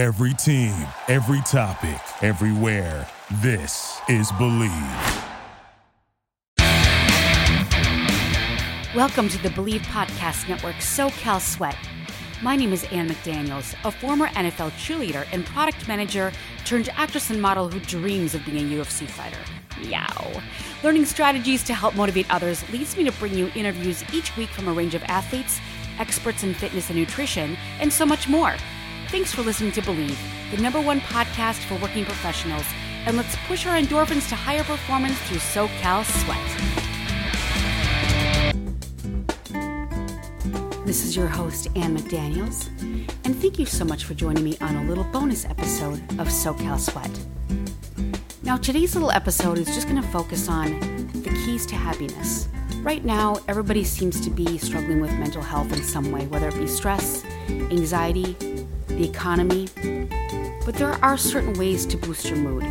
Every team, every topic, everywhere. This is Bleav. Welcome to the Bleav Podcast Network SoCal Sweat. My name is Ann McDaniels, a former NFL cheerleader and product manager turned actress and model who dreams of being a UFC fighter. Meow. Learning strategies to help motivate others leads me to bring you interviews each week from a range of athletes, experts in fitness and nutrition, and so much more. Thanks for listening to Bleav, the number one podcast for working professionals, and let's push our endorphins to higher performance through SoCal Sweat. This is your host, Ann McDaniels, and thank you so much for joining me on a little bonus episode of SoCal Sweat. Now, today's little episode is just going to focus on the keys to happiness. Right now, everybody seems to be struggling with mental health in some way, whether it be stress, anxiety, the economy. But there are certain ways to boost your mood.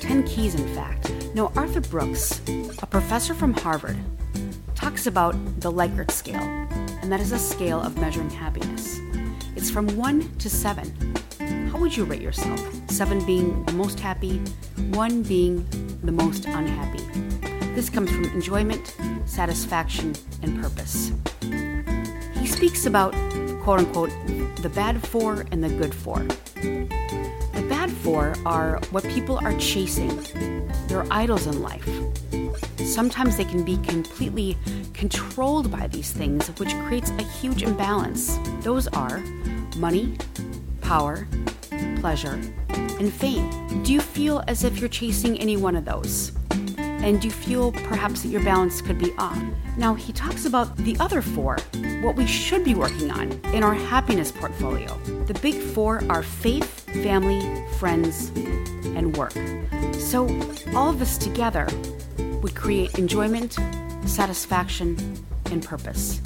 10 keys, in fact. Now, Arthur Brooks, a professor from Harvard, talks about the Likert scale, and that is a scale of measuring happiness. It's from 1 to 7. How would you rate yourself? 7 being the most happy, 1 being the most unhappy. This comes from enjoyment, satisfaction, and purpose. He speaks about, quote unquote, the bad four and the good four. The bad four are what people are chasing, their idols in life. Sometimes they can be completely controlled by these things, which creates a huge imbalance. Those are money, power, pleasure, and fame. Do you feel as if you're chasing any one of those? And you feel perhaps that your balance could be off? Now, he talks about the other four, what we should be working on in our happiness portfolio. The big four are faith, family, friends, and work. So, all of this together would create enjoyment, satisfaction, and purpose.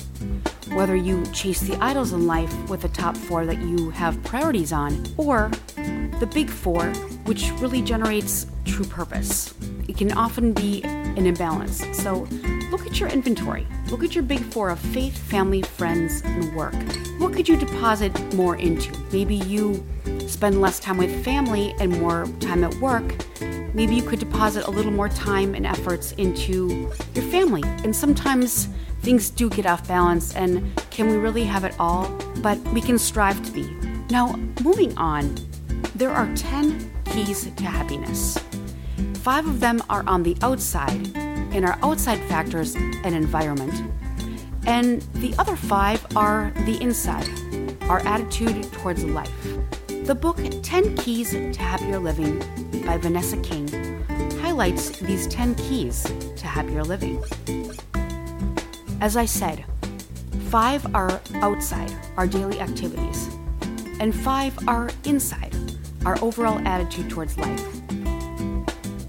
Whether you chase the idols in life with the top four that you have priorities on, or the big four, which really generates true purpose. It can often be an imbalance. So look at your inventory. Look at your big four of faith, family, friends, and work. What could you deposit more into? Maybe you spend less time with family and more time at work. Maybe you could deposit a little more time and efforts into your family. And sometimes things do get off balance, and can we really have it all? But we can strive to be. Now, moving on, there are 10 keys to happiness. Five of them are on the outside, in our outside factors and environment. And the other five are the inside, our attitude towards life. The book 10 Keys to Happier Living by Vanessa King highlights these 10 keys to happier living. As I said, five are outside, our daily activities, and five are inside, our overall attitude towards life.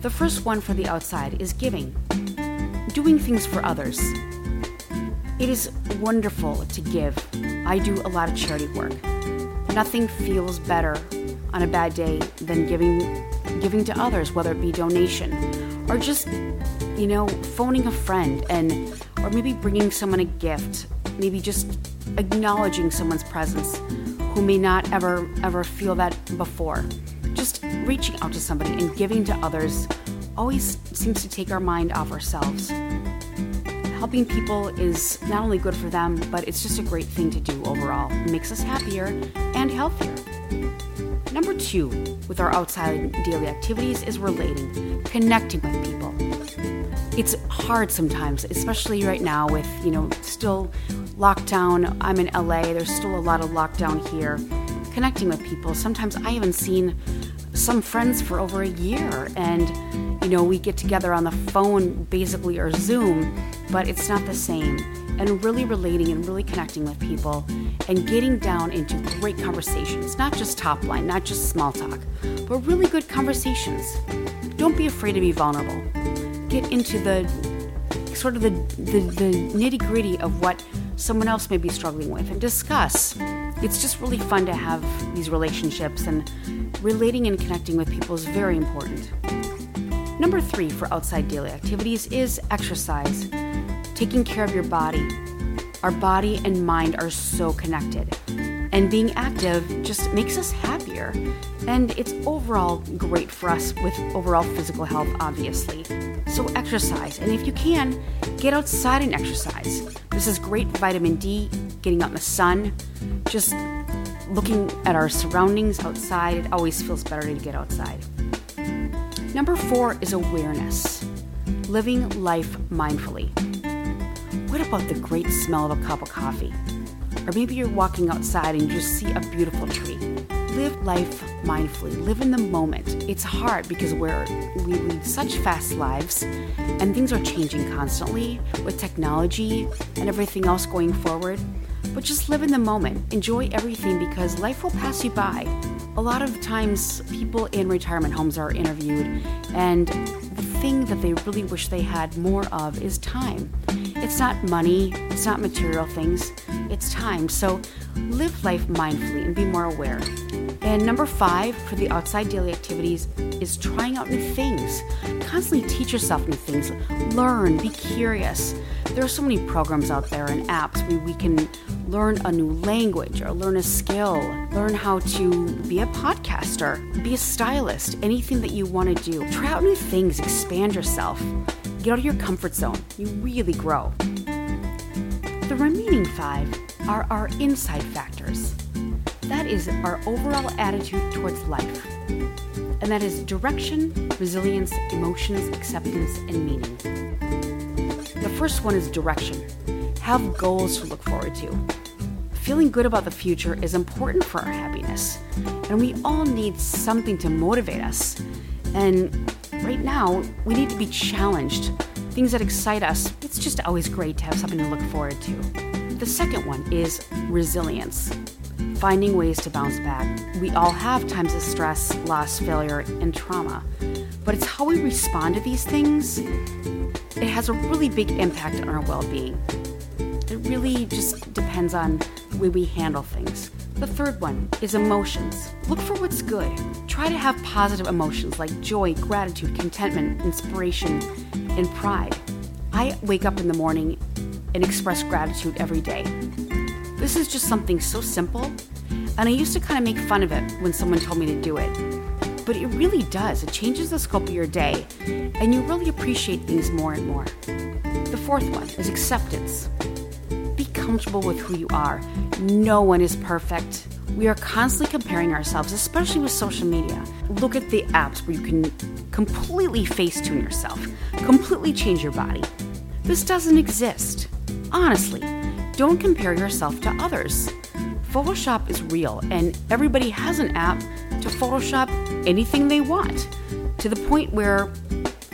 The first one for the outside is giving, doing things for others. It is wonderful to give. I do a lot of charity work. Nothing feels better on a bad day than giving giving to others, whether it be donation or just you know phoning a friend and or maybe bringing someone a gift, maybe just acknowledging someone's presence who may not ever ever feel that before. Reaching out to somebody and giving to others always seems to take our mind off ourselves. Helping people is not only good for them, but it's just a great thing to do overall. It makes us happier and healthier. Number two, with our outside daily activities, is relating, connecting with people. It's hard sometimes, especially right now with, you know, still lockdown. I'm in LA, there's still a lot of lockdown here. Connecting with people. Sometimes I haven't seen some friends for over a year, and, you know, we get together on the phone basically or Zoom, but it's not the same and really relating and really connecting with people and getting down into great conversations, not just top line, not just small talk, but really good conversations. Don't be afraid to be vulnerable. Get into the sort of the, the, the nitty gritty of what someone else may be struggling with and discuss. It's just really fun to have these relationships, and relating and connecting with people is very important. Number three for outside daily activities is exercise taking care of your body. Our body and mind are so connected. And being active just makes us happier. And it's overall great for us with overall physical health, obviously. So exercise. And if you can, get outside and exercise. This is great vitamin D, getting out in the sun, just looking at our surroundings outside. It always feels better to get outside. Number four is awareness, living life mindfully. What about the great smell of a cup of coffee? Or maybe you're walking outside and you just see a beautiful tree. Live life mindfully, live in the moment. It's hard because we're, we lead such fast lives and things are changing constantly with technology and everything else going forward. But just live in the moment, enjoy everything because life will pass you by. A lot of times, people in retirement homes are interviewed, and the thing that they really wish they had more of is time. It's not money, it's not material things, it's time. So live life mindfully and be more aware. And number five for the outside daily activities is trying out new things. Constantly teach yourself new things, learn, be curious. There are so many programs out there and apps where we can learn a new language or learn a skill, learn how to be a podcaster, be a stylist, anything that you want to do. Try out new things, expand yourself. Get out of your comfort zone. You really grow. The remaining five are our inside factors. That is our overall attitude towards life. And that is direction, resilience, emotions, acceptance, and meaning. The first one is direction. Have goals to look forward to. Feeling good about the future is important for our happiness, and we all need something to motivate us. And right now, we need to be challenged. Things that excite us, it's just always great to have something to look forward to. The second one is resilience, finding ways to bounce back. We all have times of stress, loss, failure, and trauma, but it's how we respond to these things. It has a really big impact on our well being. It really just depends on the way we handle things. The third one is emotions. Look for what's good. Try to have positive emotions like joy, gratitude, contentment, inspiration, and pride. I wake up in the morning and express gratitude every day. This is just something so simple, and I used to kind of make fun of it when someone told me to do it. But it really does. It changes the scope of your day, and you really appreciate things more and more. The fourth one is acceptance Be comfortable with who you are. No one is perfect. We are constantly comparing ourselves, especially with social media. Look at the apps where you can completely face tune yourself, completely change your body. This doesn't exist. Honestly, don't compare yourself to others. Photoshop is real, and everybody has an app to Photoshop anything they want, to the point where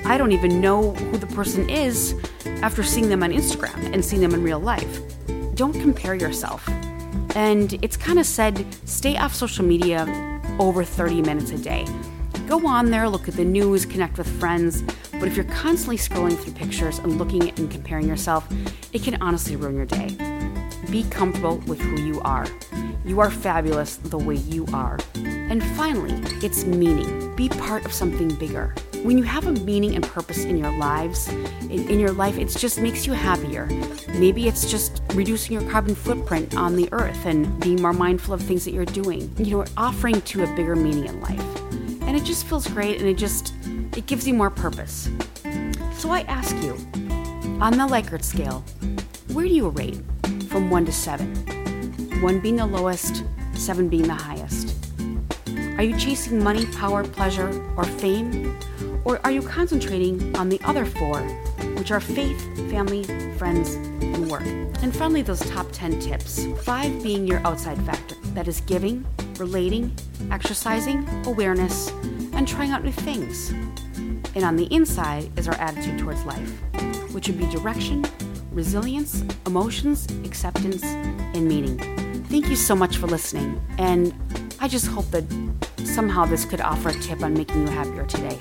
I don't even know who the person is after seeing them on Instagram and seeing them in real life don't compare yourself. And it's kind of said stay off social media over 30 minutes a day. Go on there, look at the news, connect with friends. But if you're constantly scrolling through pictures and looking and comparing yourself, it can honestly ruin your day. Be comfortable with who you are. You are fabulous the way you are. And finally, it's meaning. Be part of something bigger. When you have a meaning and purpose in your lives, in, in, your life, it just makes you happier. Maybe it's just reducing your carbon footprint on the earth and being more mindful of things that you're doing. You know, offering to a bigger meaning in life. And it just feels great and it just it gives you more purpose. So I ask you, on the Likert scale, where do you rate from 1 to 7? 1 being the lowest, 7 being the highest. Are you chasing money, power, pleasure, or fame? Or are you concentrating on the other four, which are faith, family, friends, and work? And finally, those top 10 tips five being your outside factor that is giving, relating, exercising, awareness, and trying out new things. And on the inside is our attitude towards life, which would be direction, resilience, emotions, acceptance, and meaning. Thank you so much for listening, and I just hope that somehow this could offer a tip on making you happier today.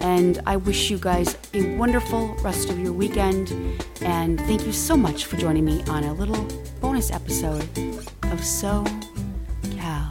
And I wish you guys a wonderful rest of your weekend. And thank you so much for joining me on a little bonus episode of So Cal